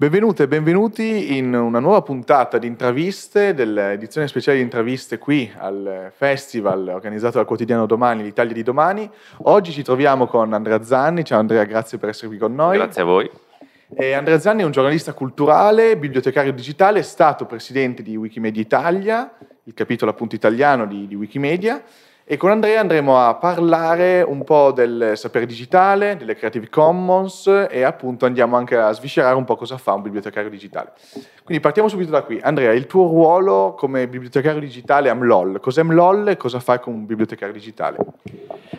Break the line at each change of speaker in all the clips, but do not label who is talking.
Benvenute e benvenuti in una nuova puntata di intraviste, dell'edizione speciale di intraviste qui al festival organizzato dal quotidiano Domani, l'Italia di Domani. Oggi ci troviamo con Andrea Zanni. Ciao Andrea, grazie per essere qui con noi.
Grazie a voi.
E Andrea Zanni è un giornalista culturale, bibliotecario digitale, è stato presidente di Wikimedia Italia, il capitolo appunto italiano di, di Wikimedia e con Andrea andremo a parlare un po' del sapere digitale, delle Creative Commons e appunto andiamo anche a sviscerare un po' cosa fa un bibliotecario digitale. Quindi partiamo subito da qui. Andrea, il tuo ruolo come bibliotecario digitale a MLOL, cos'è MLOL e cosa fai con un bibliotecario digitale?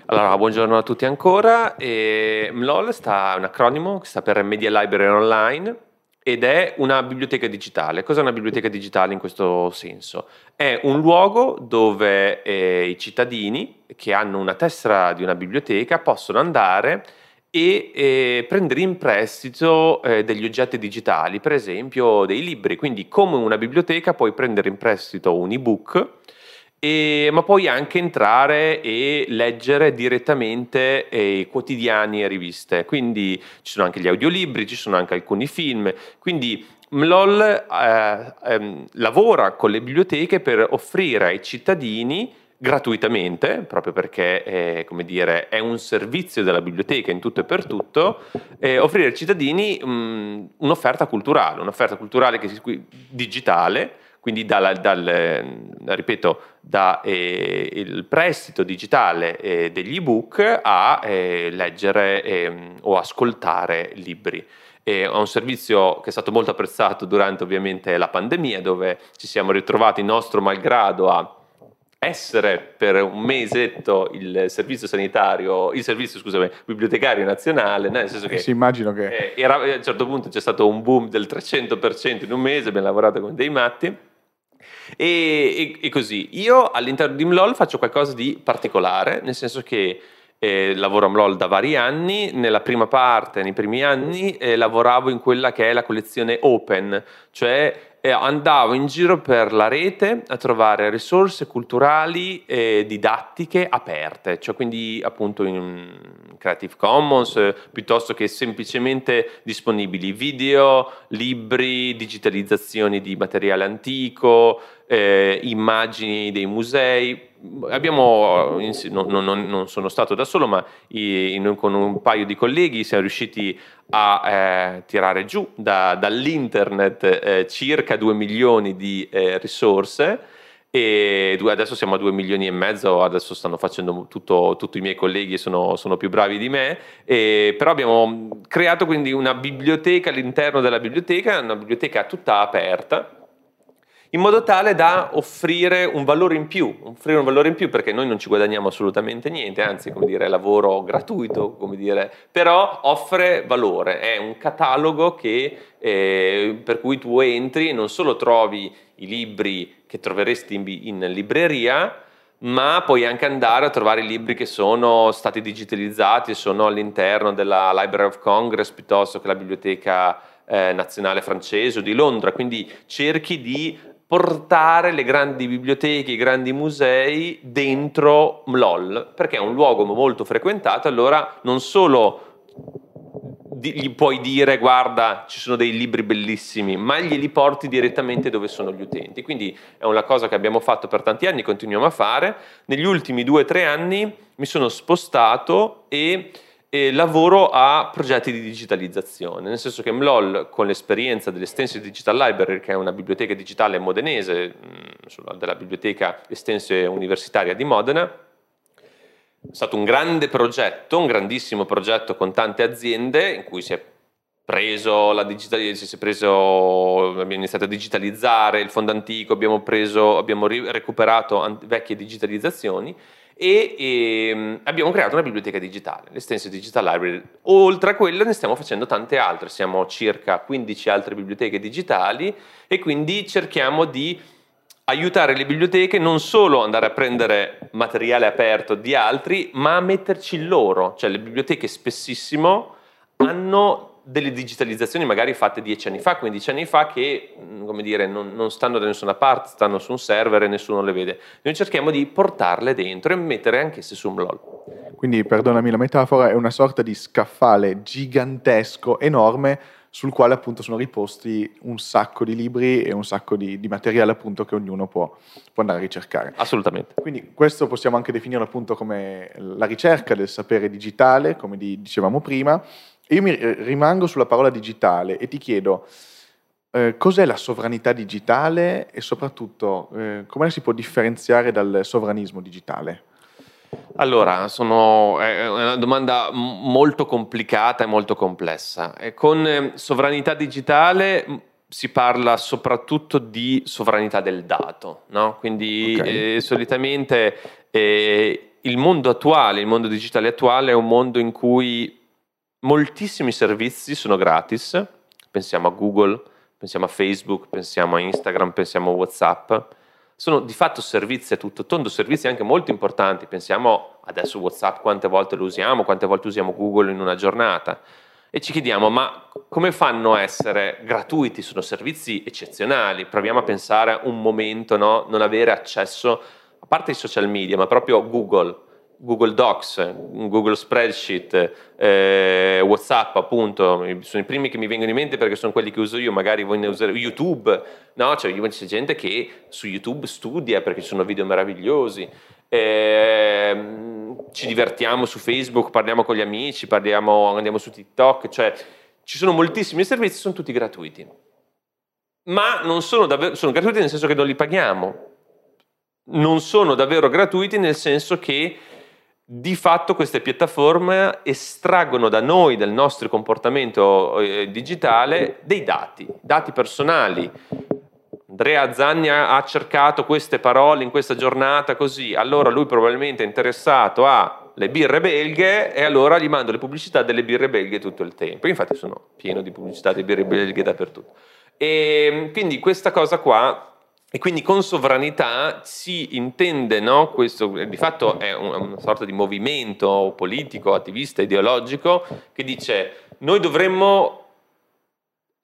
Allora, buongiorno a tutti ancora. E MLOL sta, è un acronimo che sta per Media Library Online ed è una biblioteca digitale. Cos'è una biblioteca digitale in questo senso? È un luogo dove eh, i cittadini che hanno una tessera di una biblioteca possono andare e eh, prendere in prestito eh, degli oggetti digitali, per esempio dei libri. Quindi come una biblioteca puoi prendere in prestito un ebook e, ma puoi anche entrare e leggere direttamente eh, quotidiani e riviste. Quindi ci sono anche gli audiolibri, ci sono anche alcuni film. Quindi MLOL eh, ehm, lavora con le biblioteche per offrire ai cittadini gratuitamente, proprio perché eh, dire, è un servizio della biblioteca in tutto e per tutto, eh, offrire ai cittadini mh, un'offerta culturale, un'offerta culturale che si, digitale quindi dal, dal, ripeto, dal eh, prestito digitale eh, degli ebook a eh, leggere ehm, o ascoltare libri. È un servizio che è stato molto apprezzato durante ovviamente la pandemia, dove ci siamo ritrovati nostro malgrado a essere per un mesetto il servizio sanitario, il servizio scusami, bibliotecario nazionale, nel senso che
eh sì, immagino che
eh, era, a un certo punto c'è stato un boom del 300% in un mese, abbiamo lavorato come dei matti e, e, e, così, io all'interno di MLOL faccio qualcosa di particolare, nel senso che eh, lavoro a MLOL da vari anni, nella prima parte, nei primi anni, eh, lavoravo in quella che è la collezione Open, cioè eh, andavo in giro per la rete a trovare risorse culturali e didattiche aperte, cioè quindi appunto in Creative Commons eh, piuttosto che semplicemente disponibili video, libri, digitalizzazioni di materiale antico, eh, immagini dei musei. Abbiamo, non, non, non, sono stato da solo, ma in, con un paio di colleghi siamo riusciti a eh, tirare giù da, dall'internet eh, circa 2 milioni di eh, risorse e adesso siamo a 2 milioni e mezzo, adesso stanno facendo tutto, tutti i miei colleghi sono, sono più bravi di me, e, però abbiamo creato quindi una biblioteca all'interno della biblioteca, una biblioteca tutta aperta in modo tale da offrire un valore in più, offrire un valore in più perché noi non ci guadagniamo assolutamente niente, anzi come dire lavoro gratuito, come dire, però offre valore, è un catalogo che, eh, per cui tu entri e non solo trovi i libri che troveresti in, in libreria, ma puoi anche andare a trovare libri che sono stati digitalizzati e sono all'interno della Library of Congress piuttosto che la Biblioteca eh, Nazionale Francese o di Londra, quindi cerchi di portare le grandi biblioteche, i grandi musei dentro MLOL, perché è un luogo molto frequentato, allora non solo gli puoi dire guarda ci sono dei libri bellissimi, ma glieli porti direttamente dove sono gli utenti. Quindi è una cosa che abbiamo fatto per tanti anni, continuiamo a fare. Negli ultimi due o tre anni mi sono spostato e e lavoro a progetti di digitalizzazione, nel senso che MLOL con l'esperienza dell'Estensive Digital Library, che è una biblioteca digitale modenese, mh, della biblioteca Estensive Universitaria di Modena, è stato un grande progetto, un grandissimo progetto con tante aziende in cui si è preso la digitalizzazione, preso, abbiamo iniziato a digitalizzare il fondo antico, abbiamo, preso, abbiamo recuperato vecchie digitalizzazioni e, e ehm, abbiamo creato una biblioteca digitale, l'Extensive Digital Library. Oltre a quello ne stiamo facendo tante altre, siamo circa 15 altre biblioteche digitali e quindi cerchiamo di aiutare le biblioteche non solo andare a prendere materiale aperto di altri, ma a metterci loro, cioè le biblioteche spessissimo hanno delle digitalizzazioni magari fatte 10 anni fa, 15 anni fa, che mm, come dire, non, non, stanno da nessuna parte, stanno su un server e nessuno le vede. Noi cerchiamo di portarle dentro e mettere anch'esse su un LOL.
Quindi, perdonami la metafora, è una sorta di scaffale gigantesco, enorme, sul quale appunto sono riposti un sacco di libri e un sacco di, di materiale appunto che ognuno può, può, andare a ricercare.
Assolutamente.
Quindi questo possiamo anche definirlo appunto come la ricerca del sapere digitale, come dicevamo prima. E io mi rimango sulla parola digitale e ti chiedo eh, cos'è la sovranità digitale e soprattutto eh, come la si può differenziare dal sovranismo digitale?
Allora, sono, è una domanda molto complicata e molto complessa. E con eh, sovranità digitale si parla soprattutto di sovranità del dato, no? quindi okay. eh, solitamente eh, il mondo attuale, il mondo digitale attuale è un mondo in cui moltissimi servizi sono gratis, pensiamo a Google, pensiamo a Facebook, pensiamo a Instagram, pensiamo a Whatsapp, sono di fatto servizi a tutto tondo, servizi anche molto importanti, pensiamo adesso Whatsapp quante volte lo usiamo, quante volte usiamo Google in una giornata. E ci chiediamo ma come fanno a essere gratuiti, sono servizi eccezionali, proviamo a pensare un momento, no? non avere accesso, a parte i social media, ma proprio Google, Google Docs, Google Spreadsheet, eh, Whatsapp appunto, sono i primi che mi vengono in mente perché sono quelli che uso io, magari voi ne userete, YouTube, no? Cioè, c'è gente che su YouTube studia perché ci sono video meravigliosi, eh, ci divertiamo su Facebook, parliamo con gli amici, parliamo, andiamo su TikTok, cioè ci sono moltissimi servizi, sono tutti gratuiti. Ma non sono davvero, sono gratuiti nel senso che non li paghiamo, non sono davvero gratuiti nel senso che di fatto queste piattaforme estraggono da noi, dal nostro comportamento eh, digitale, dei dati, dati personali. Andrea Zanni ha cercato queste parole in questa giornata così, allora lui probabilmente è interessato alle birre belghe e allora gli mando le pubblicità delle birre belghe tutto il tempo. Infatti sono pieno di pubblicità di birre belghe dappertutto. E quindi questa cosa qua e quindi con sovranità si intende, no, questo di fatto è una sorta di movimento politico, attivista, ideologico, che dice noi dovremmo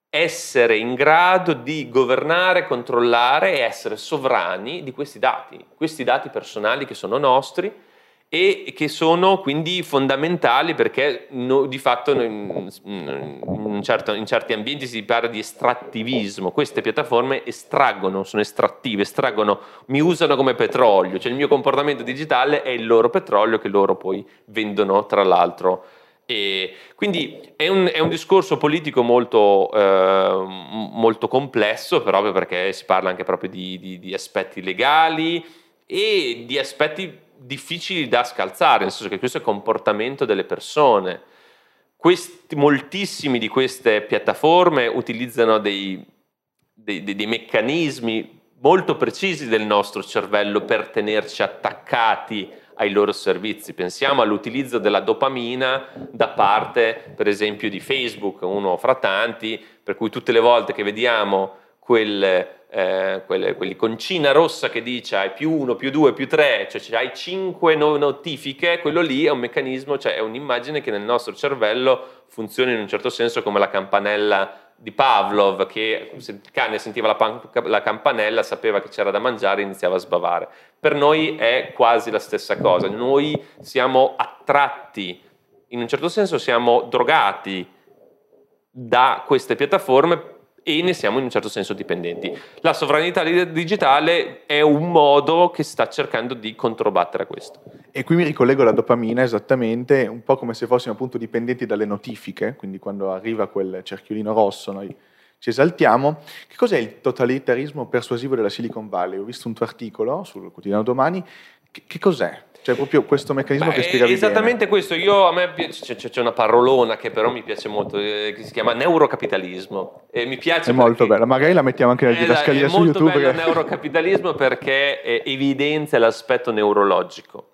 essere in grado di governare, controllare e essere sovrani di questi dati, questi dati personali che sono nostri e che sono quindi fondamentali perché no, di fatto in, in, certo, in, certi ambienti si parla di estrattivismo, queste piattaforme estraggono, sono estrattive, estraggono, mi usano come petrolio, cioè il mio comportamento digitale è il loro petrolio che loro poi vendono tra l'altro. E quindi è un, è un, discorso politico molto, eh, molto, complesso, proprio perché si parla anche proprio di, di, di aspetti legali e di aspetti difficili da scalzare, nel senso che questo è il comportamento delle persone. Questi, moltissimi di queste piattaforme utilizzano dei, dei, dei, dei meccanismi molto precisi del nostro cervello per tenerci attaccati ai loro servizi. Pensiamo all'utilizzo della dopamina da parte, per esempio, di Facebook, uno fra tanti, per cui tutte le volte che vediamo quel eh, quelle, quell'iconcina rossa che dice hai più 1, più 2, più 3, cioè hai 5 notifiche, quello lì è un meccanismo, cioè è un'immagine che nel nostro cervello funziona in un certo senso come la campanella di Pavlov che se il cane sentiva la, pan- la, campanella sapeva che c'era da mangiare e iniziava a sbavare. Per noi è quasi la stessa cosa, noi siamo attratti, in un certo senso siamo drogati da queste piattaforme e ne siamo in un certo senso dipendenti. La sovranità digitale è un modo che sta cercando di controbattere questo.
E qui mi ricollego alla dopamina esattamente, un po' come se fossimo appunto dipendenti dalle notifiche, quindi quando arriva quel cerchiolino rosso noi ci esaltiamo. Che cos'è il totalitarismo persuasivo della Silicon Valley? Ho visto un tuo articolo sul quotidiano domani, che, che cos'è? Cioè proprio questo meccanismo Beh, che spiegavi
Esattamente
bene.
questo, io a me c'è, c'è, una parolona che però mi piace molto, eh, che si chiama neurocapitalismo. E mi piace
è molto bella, magari la mettiamo anche nella didascalia su YouTube.
È molto bello il neurocapitalismo perché eh, evidenzia l'aspetto neurologico.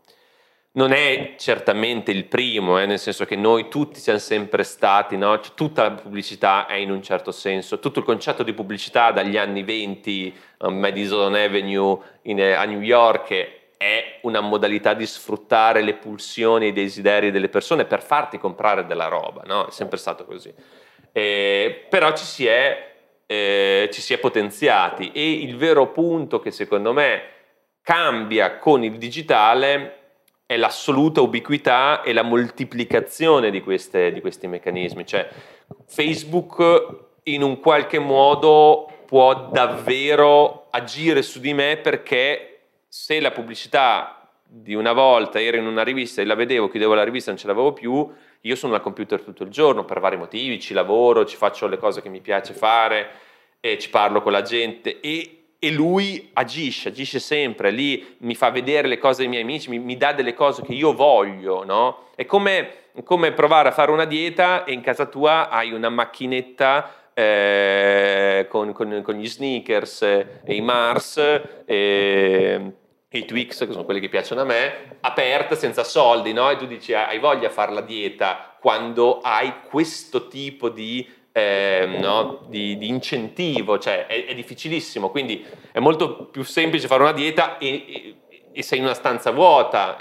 Non è certamente il primo, eh, nel senso che noi tutti siamo sempre stati, no? cioè, tutta la pubblicità è in un certo senso, tutto il concetto di pubblicità dagli anni 20, Madison Avenue in, eh, a New York è una modalità di sfruttare le pulsioni e i desideri delle persone per farti comprare della roba, no? È sempre stato così. Eh, però ci si, è, eh, ci si è potenziati e il vero punto che secondo me cambia con il digitale è l'assoluta ubiquità e la moltiplicazione di, queste, di questi meccanismi. Cioè, Facebook in un qualche modo può davvero agire su di me perché se la pubblicità di una volta ero in una rivista e la vedevo, chiudevo la rivista e non ce l'avevo più, io sono al computer tutto il giorno per vari motivi, ci lavoro, ci faccio le cose che mi piace fare, e ci parlo con la gente e e lui agisce, agisce sempre, lì mi fa vedere le cose dei miei amici, mi, mi dà delle cose che io voglio, no? È come, come, provare a fare una dieta e in casa tua hai una macchinetta eh, con, con, con, gli sneakers e i Mars e, e, i Twix, che sono quelli che piacciono a me, aperte senza soldi, no? E tu dici hai voglia di fare la dieta quando hai questo tipo di eh, no, di, di, incentivo, cioè è, è, difficilissimo, quindi è molto più semplice fare una dieta e, e, e sei in una stanza vuota,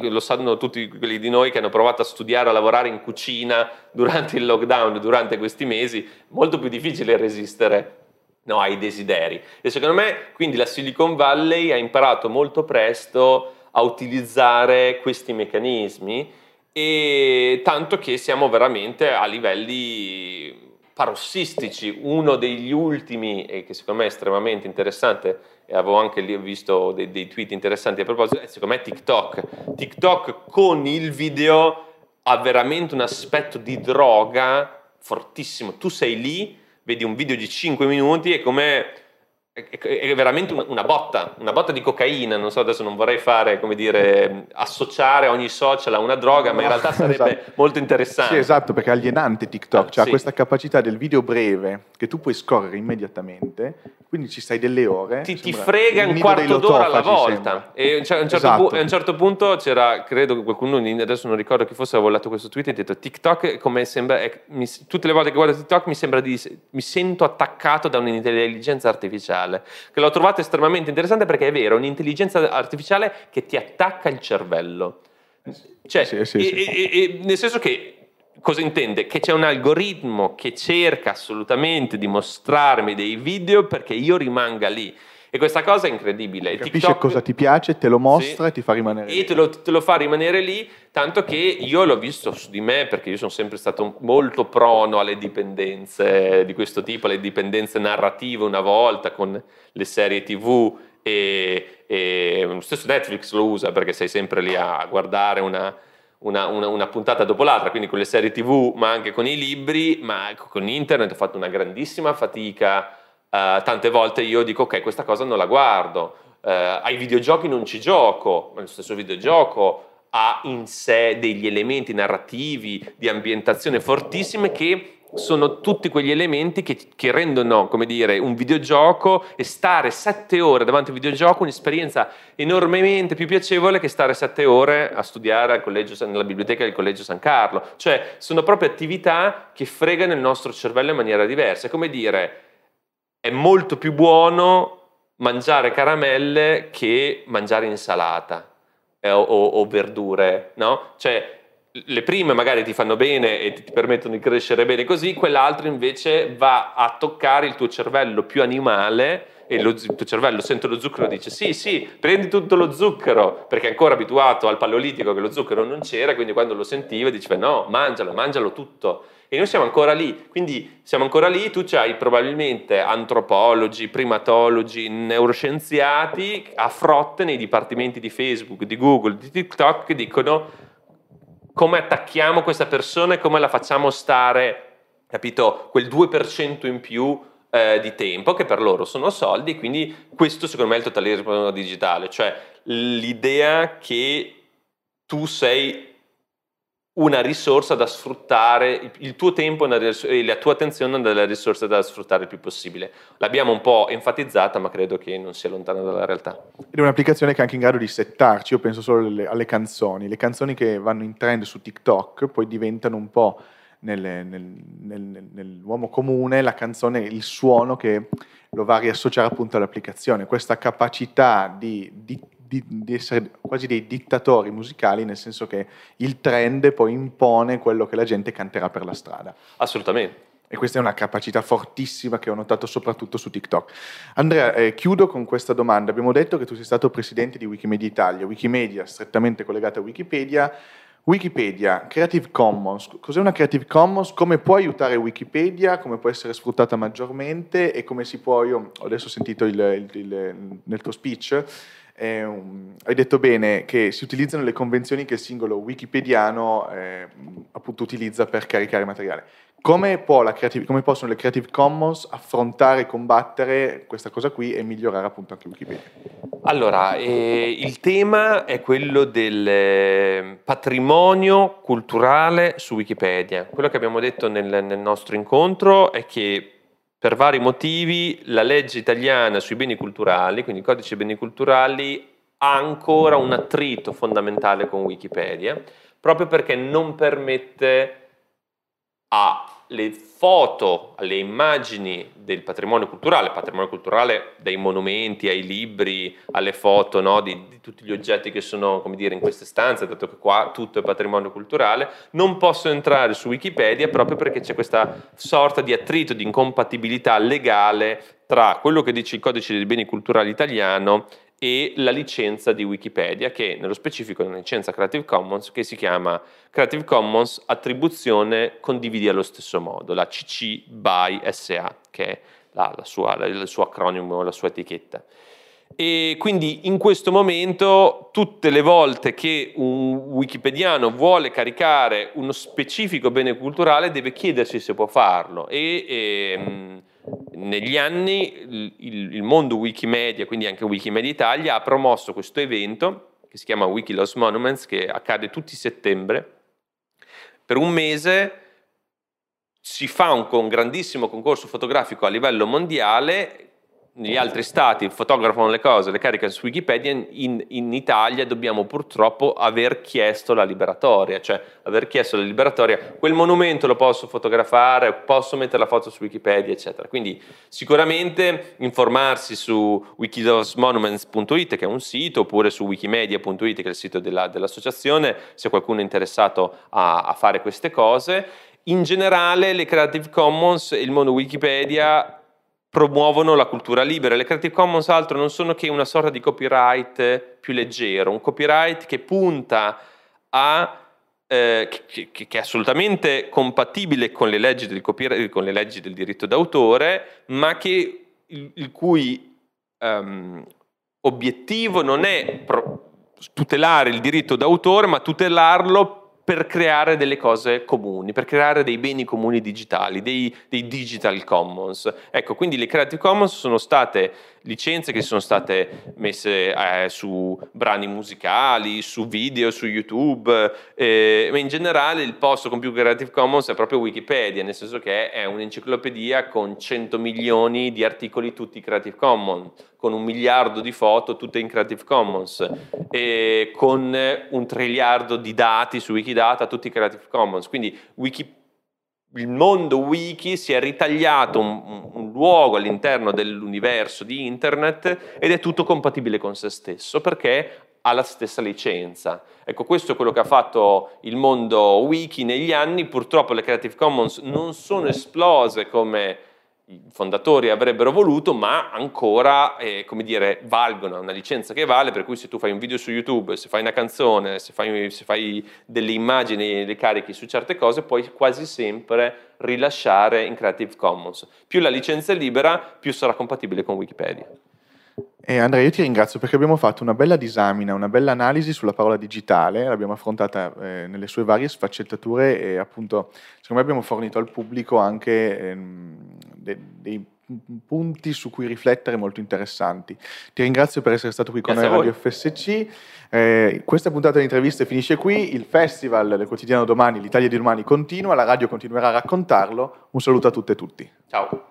lo sanno tutti quelli di noi che hanno provato a studiare, a lavorare in cucina durante il lockdown, durante questi mesi, molto più difficile resistere no, ai desideri. E secondo me quindi la Silicon Valley ha imparato molto presto a utilizzare questi meccanismi e tanto che siamo veramente a livelli parossistici, uno degli ultimi, e che secondo me è estremamente interessante, e avevo anche visto dei, dei tweet interessanti a proposito, è secondo me TikTok. TikTok con il video ha veramente un aspetto di droga fortissimo. Tu sei lì, vedi un video di 5 minuti e come è veramente una botta, una botta di cocaina, non so, adesso non vorrei fare, come dire, associare ogni social a una droga, ma in realtà sarebbe esatto. molto interessante.
Sì, esatto, perché è alienante TikTok, ah, cioè sì. questa capacità del video breve che tu puoi scorrere immediatamente, quindi ci stai delle ore.
Ti, ti frega un quarto d'ora alla volta. E a un, certo esatto. pu- a un, certo punto c'era, credo che qualcuno, adesso non ricordo chi fosse, aveva letto questo tweet e ha detto TikTok come sembra, è, mi, tutte le volte che guardo TikTok mi sembra di, mi sento attaccato da un'intelligenza artificiale, che l'ho trovato estremamente interessante perché è vero, un'intelligenza artificiale che ti attacca il cervello. Cioè, sì, sì, sì. E, e, nel senso che cosa intende? Che c'è un algoritmo che cerca assolutamente di mostrarmi dei video perché io rimanga lì. E questa cosa è incredibile.
Capisce TikTok, cosa ti piace, te lo mostra sì, e ti fa rimanere
lì. E te lo, te lo, fa rimanere lì, tanto che io l'ho visto su di me, perché io sono sempre stato molto prono alle dipendenze di questo tipo, alle dipendenze narrative una volta con le serie tv e, e lo stesso Netflix lo usa perché sei sempre lì a guardare una, una, una, una, puntata dopo l'altra, quindi con le serie tv, ma anche con i libri, ma con internet ho fatto una grandissima fatica. Uh, tante volte io dico ok, questa cosa non la guardo. Uh, ai videogiochi non ci gioco, ma lo stesso videogioco ha in sé degli elementi narrativi, di ambientazione fortissime che sono tutti quegli elementi che, che, rendono, come dire, un videogioco e stare sette ore davanti a un videogioco un'esperienza enormemente più piacevole che stare sette ore a studiare collegio, nella biblioteca del Collegio San Carlo. Cioè, sono proprio attività che fregano il nostro cervello in maniera diversa. È come dire, è molto più buono mangiare caramelle che mangiare insalata eh, o, o, verdure, no? Cioè, le prime magari ti fanno bene e ti permettono di crescere bene così, quell'altro invece va a toccare il tuo cervello più animale e lo, il tuo cervello sente lo zucchero e dice sì sì, prendi tutto lo zucchero, perché è ancora abituato al paleolitico che lo zucchero non c'era, quindi quando lo sentiva diceva no, mangialo, mangialo tutto. E noi siamo ancora lì, quindi siamo ancora lì, tu hai probabilmente antropologi, primatologi, neuroscienziati a frotte nei dipartimenti di Facebook, di Google, di TikTok che dicono come attacchiamo questa persona e come la facciamo stare, capito, quel 2% in più eh, di tempo che per loro sono soldi, quindi questo secondo me è il totalitarismo digitale, cioè l'idea che tu sei una risorsa da sfruttare, il tuo tempo e la tua attenzione è delle risorse da sfruttare il più possibile. L'abbiamo un po' enfatizzata, ma credo che non sia lontana dalla realtà.
Ed è un'applicazione che è anche in grado di settarci, io penso solo alle, alle canzoni. Le canzoni che vanno in trend su TikTok poi diventano un po' nel, nel, nel, nell'uomo comune la canzone, il suono che lo va a riassociare appunto all'applicazione. Questa capacità di, di di, di, essere quasi dei dittatori musicali, nel senso che il trend poi impone quello che la gente canterà per la strada.
Assolutamente.
E questa è una capacità fortissima che ho notato soprattutto su TikTok. Andrea, eh, chiudo con questa domanda. Abbiamo detto che tu sei stato presidente di Wikimedia Italia, Wikimedia strettamente collegata a Wikipedia. Wikipedia, Creative Commons, cos'è una Creative Commons? Come può aiutare Wikipedia? Come può essere sfruttata maggiormente? E come si può, io adesso ho sentito il, il, il, nel tuo speech, eh, hai detto bene che si utilizzano le convenzioni che il singolo wikipediano eh, appunto utilizza per caricare materiale. Come, creative, come, possono le Creative Commons affrontare e combattere questa cosa qui e migliorare appunto anche Wikipedia?
Allora, eh, il tema è quello del eh, patrimonio culturale su Wikipedia. Quello che abbiamo detto nel, nel nostro incontro è che per vari motivi la legge italiana sui beni culturali, quindi il codice dei beni culturali, ha ancora un attrito fondamentale con Wikipedia, proprio perché non permette alle foto, alle immagini del patrimonio culturale, patrimonio culturale dai monumenti ai libri, alle foto no, di, di, tutti gli oggetti che sono dire, in queste stanze, dato che qua tutto è patrimonio culturale, non possono entrare su Wikipedia proprio perché c'è questa sorta di attrito, di incompatibilità legale tra quello che dice il codice dei beni culturali italiano e la licenza di Wikipedia, che nello specifico è una licenza Creative Commons che si chiama Creative Commons Attribuzione Condividi allo stesso modo, la CC BY SA, che è la, la sua, la, il suo acronimo, la sua etichetta. E quindi in questo momento tutte le volte che un wikipediano vuole caricare uno specifico bene culturale deve chiedersi se può farlo e, e ehm, negli anni il, il, mondo Wikimedia, quindi anche Wikimedia Italia, ha promosso questo evento che si chiama Wikilost Monuments, che accade tutti settembre. Per un mese si fa un, un grandissimo concorso fotografico a livello mondiale negli altri stati fotografano le cose, le caricano su Wikipedia, in, in, Italia dobbiamo purtroppo aver chiesto la liberatoria, cioè aver chiesto la liberatoria, quel monumento lo posso fotografare, posso mettere la foto su Wikipedia, eccetera. Quindi sicuramente informarsi su wikidosmonuments.it, che è un sito, oppure su wikimedia.it, che è il sito della, dell'associazione, se qualcuno è interessato a, a fare queste cose. In generale le Creative Commons e il mondo Wikipedia promuovono la cultura libera. Le Creative Commons altro non sono che una sorta di copyright più leggero, un copyright che punta a eh, che, che, che, è assolutamente compatibile con le leggi del, con le leggi del diritto d'autore, ma che, il, il cui um, obiettivo non è pro- tutelare il diritto d'autore, ma tutelarlo per creare delle cose comuni, per creare dei beni comuni digitali, dei, dei, digital commons. Ecco, quindi le Creative Commons sono state licenze che sono state messe eh, su brani musicali, su video, su YouTube, eh, ma in generale il posto con più Creative Commons è proprio Wikipedia, nel senso che è un'enciclopedia con 100 milioni di articoli tutti Creative Commons con un miliardo di foto tutte in Creative Commons e con un triliardo di dati su Wikidata tutti Creative Commons. Quindi Wiki, il mondo wiki si è ritagliato un, un luogo all'interno dell'universo di internet ed è tutto compatibile con se stesso perché ha la stessa licenza. Ecco, questo è quello che ha fatto il mondo wiki negli anni. Purtroppo le Creative Commons non sono esplose come i fondatori avrebbero voluto, ma ancora, eh, come dire, valgono, una licenza che vale, per cui se tu fai un video su YouTube, se fai una canzone, se fai, se fai delle immagini le carichi su certe cose, puoi quasi sempre rilasciare in Creative Commons. Più la licenza è libera, più sarà compatibile con Wikipedia.
E Andrea, io ti ringrazio perché abbiamo fatto una bella disamina, una bella analisi sulla parola digitale, l'abbiamo affrontata eh, nelle sue varie sfaccettature e appunto secondo me abbiamo fornito al pubblico anche ehm, de- dei punti su cui riflettere molto interessanti. Ti ringrazio per essere stato qui con noi a Radio FSC. Eh, questa puntata di interviste finisce qui, il festival del quotidiano domani, l'Italia di domani continua, la radio continuerà a raccontarlo. Un saluto a tutte e tutti.
Ciao.